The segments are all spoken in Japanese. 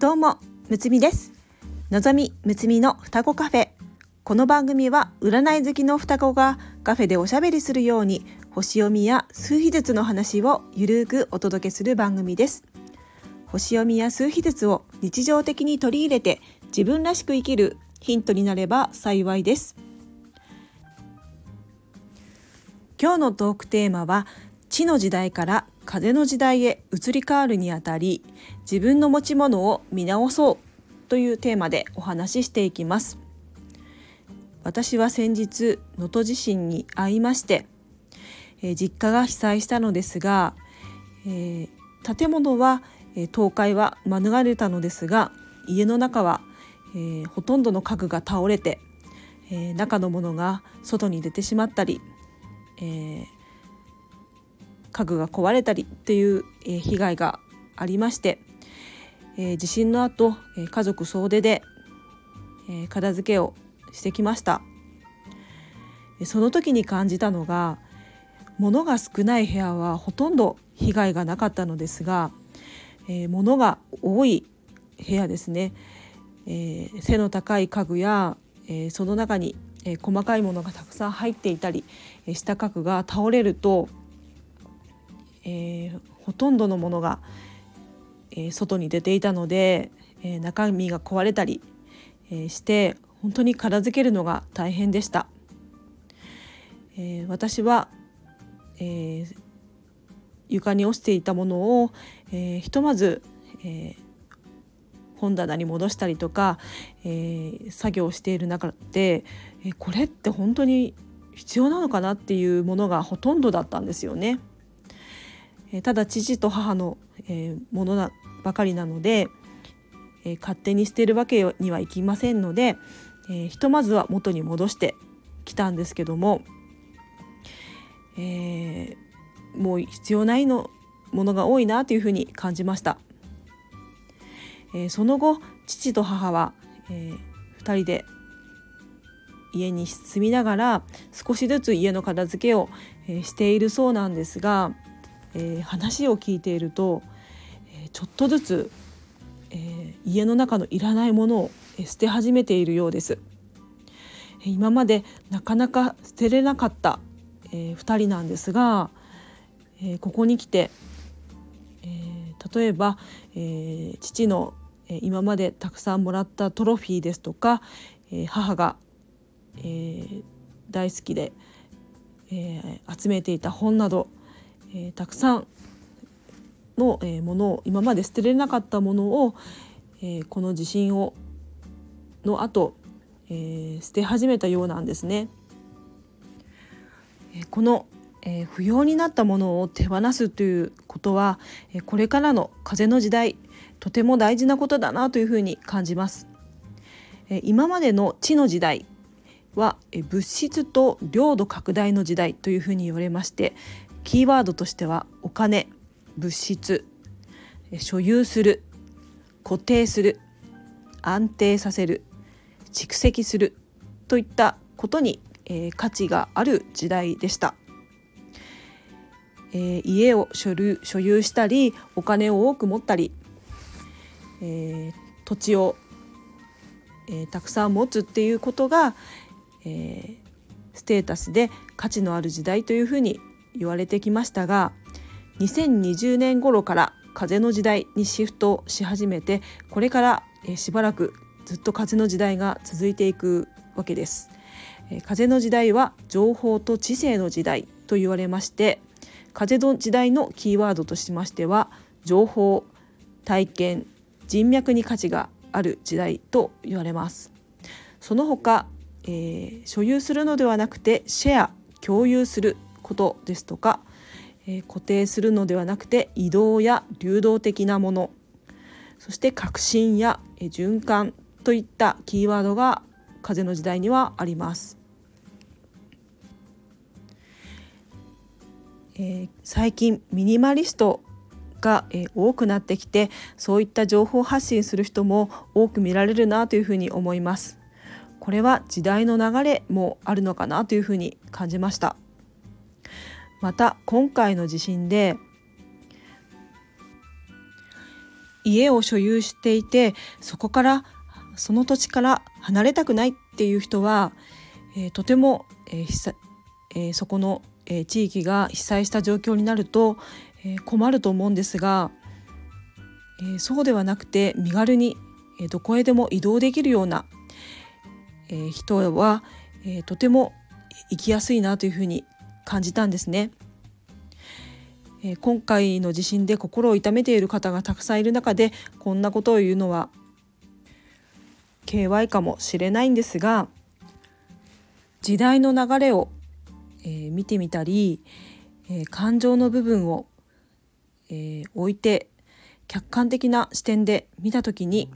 どうもむつみです。のぞみむつみの双子カフェ。この番組は占い好きの双子がカフェでおしゃべりするように星読みや数秘術の話をゆるくお届けする番組です。星読みや数秘術を日常的に取り入れて自分らしく生きるヒントになれば幸いです。今日のトークテーマは地の時代から風の時代へ移り変わるにあたり自分の持ち物を見直そうというテーマでお話ししていきます。私は先日能登地震に遭いまして、えー、実家が被災したのですが、えー、建物は、えー、倒壊は免れたのですが家の中は、えほとんどの家具が倒れて、え中のものが外に出てしまったり、え家具が壊れたりっていう、え被害がありまして、え地震の後、え家族総出で、え片付けをしてきました。その時に感じたのが物が少ない部屋はほとんど被害がなかったのですが、えー、物が多い部屋ですね、えー、背の高い家具や、えー、その中に、えー、細かいものがたくさん入っていたり、えー、した家具が倒れると、えー、ほとんどのものが、え、外に出ていたので、え、中身が壊れたり、え、して本当に片付けるのが大変でした、え、私は、え、床に落ちていたものを、え、ひとまず、え本棚に戻したりとか、え作業している中で、えこれって本当に必要なのかなっていうものがほとんどだったんですよね。えただ父と母の、えものなばかりなので、え勝手に捨てるわけにはいきませんので、え、ひとまずは元に戻してきたんですけども、えー、もう必要ないのものが多いなというふうに感じました、えー、その後父と母は、えー、2人で家に住みながら少しずつ家の片付けを、え、しているそうなんですが、えー、話を聞いていると、えー、ちょっとずつ、えー、家の中のいらないものを捨て始めているようです。今までなかなか捨てれなかった、えー、2人なんですが、えー、ここに来て、えー、例えば、えー、父の、えー、今までたくさんもらったトロフィーですとか、えー、母が、えー、大好きで、えー、集めていた本など、えー、たくさんの、えー、ものを今まで捨てれなかったものを、えー、この地震をの後、えー、捨て始めたようなんですね。えこの、えー、不要になったものを手放すということは、えこれからの風の時代とても大事なことだなというふうに感じます。え今までの地の時代は物質と領土拡大の時代というふうに言われましてキーワードとしてはお金物質所有する固定する安定させる蓄積するといったことに、えー、価値がある時代でした。えー、家を所所有したりお金を多く持ったり、えー、土地を、えー、たくさん持つっていうことが、えステータスで価値のある時代というふうに言われてきましたが2020年頃から風の時代にシフトし始めてこれから、えしばらくずっと風の時代が続いていくわけです。風の時代は情報と知性の時代と言われまして風の時代のキーワードとしましては情報体験人脈に価値がある時代と言われますその他、えー、所有するのではなくてシェア共有することですとか、えー、固定するのではなくて移動や流動的なものそして革新や循環といったキーワードが風の時代にはあります。えー、最近ミニマリストが、えー、多くなってきてそういった情報発信する人も多く見られるなというふうに思います。これは時代の流れもあるのかなというふうに感じました。また今回の地震で家を所有していてそこからその土地から離れたくないっていう人は、えー、とても、えーえー、そこの、え、地域が被災した状況になると、え、困ると思うんですが、え、そうではなくて身軽に、え、どこへでも移動できるような、え、人は、え、とても生きやすいなというふうに感じたんですね。え今回の地震で心を痛めている方がたくさんいる中でこんなことを言うのは KY かもしれないんですが時代の流れを、えー、見てみたり、えー、感情の部分を、えー、置いて客観的な視点で見た時に、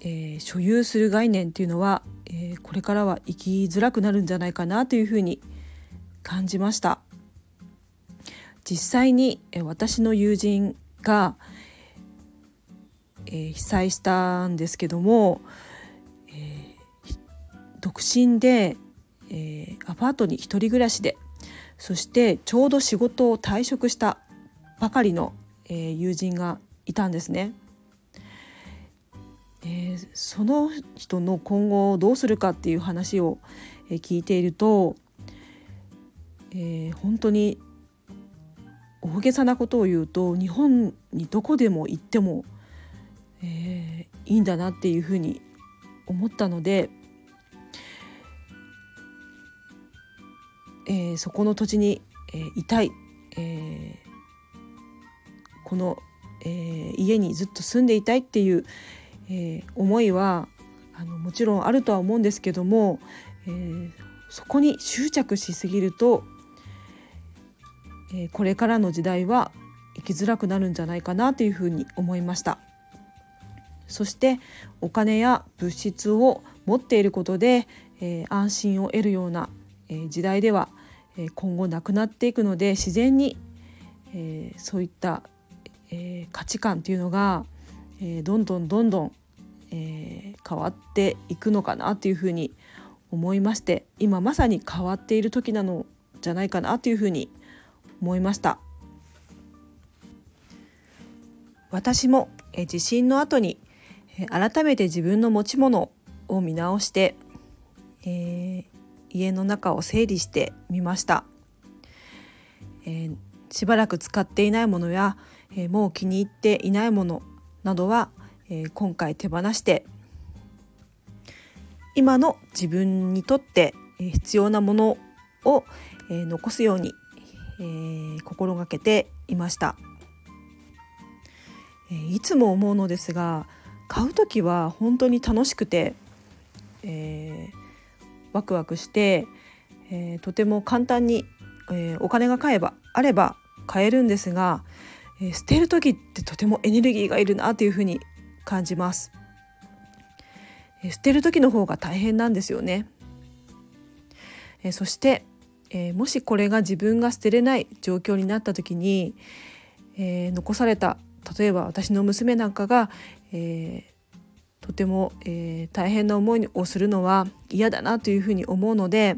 え所有する概念っていうのは、えこれからは生きづらくなるんじゃないかなというふうに感じました。実際に私の友人が、えー、被災したんですけども、えー、独身で、えー、アパートに一人暮らしでそしてちょうど仕事を退職したばかりの、えー、友人がいたんですね。えー、その人の今後どうするかっていう話を、え、聞いていると、えー、本当に大げさなことを言うと日本にどこでも行っても、えー、いいんだなっていうふうに思ったので、えー、そこの土地に、えー、いたい、えー、この、えー、家にずっと住んでいたいっていう、えー、思いはあのもちろんあるとは思うんですけども、えー、そこに執着しすぎるとえこれからの時代は生きづらくなるんじゃないかなというふうに思いました。そしてお金や物質を持っていることで、えー、安心を得るような、えー、時代では、えー、今後なくなっていくので自然に、えそういった、え価値観というのが、えどんどんどんどん、え変わっていくのかなというふうに思いまして今まさに変わっている時なのじゃないかなというふうに思いま思いました。私も地震の後に改めて自分の持ち物を見直して、えー、家の中を整理してみました、えー、しばらく使っていないものや、えー、もう気に入っていないものなどは、え今回手放して今の自分にとって必要なものを残すようにえー、心がけていました、えー、いつも思うのですが買う時は本当に楽しくて、えー、ワクワクして、えー、とても簡単に、えー、お金が買えばあれば買えるんですが、えー、捨てる時ってとてもエネルギーがいるなというふうに感じます、えー、捨てる時の方が大変なんですよね、えー、そしてえー、もしこれが自分が捨てれない状況になった時に、えー、残された例えば私の娘なんかが、えー、とても、え大変な思いをするのは嫌だなというふうに思うので、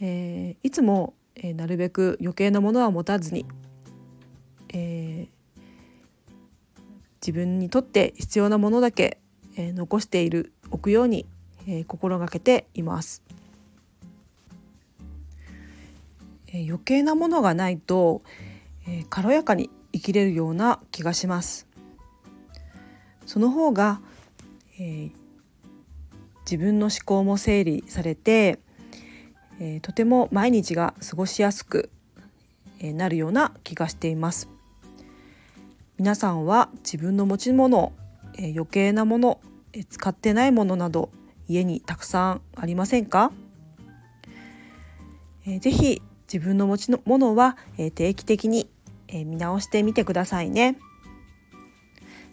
えいつも、えなるべく余計なものは持たずに、え自分にとって必要なものだけ、え残している置くように、え心がけています。え余計なものがないと、え軽やかに生きれるような気がします。その方が、えー、自分の思考も整理されて、えー、とても毎日が過ごしやすく、えなるような気がしています。皆さんは自分の持ち物、え余計なもの、え使ってないものなど家にたくさんありませんか、えー、ぜひ自分の持ちのものは、え定期的に、え見直してみてくださいね。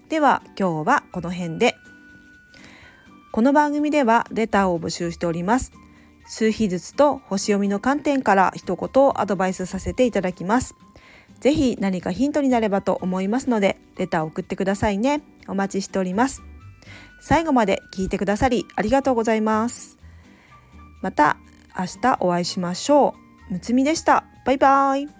では今日はこの辺で。この番組ではレターを募集しております。数日ずつと星読みの観点から一言アドバイスさせていただきます。ぜひ何かヒントになればと思いますので、レターを送ってくださいね。お待ちしております。最後まで聞いてくださりありがとうございます。また明日お会いしましょう。むつみでした。バイバイ。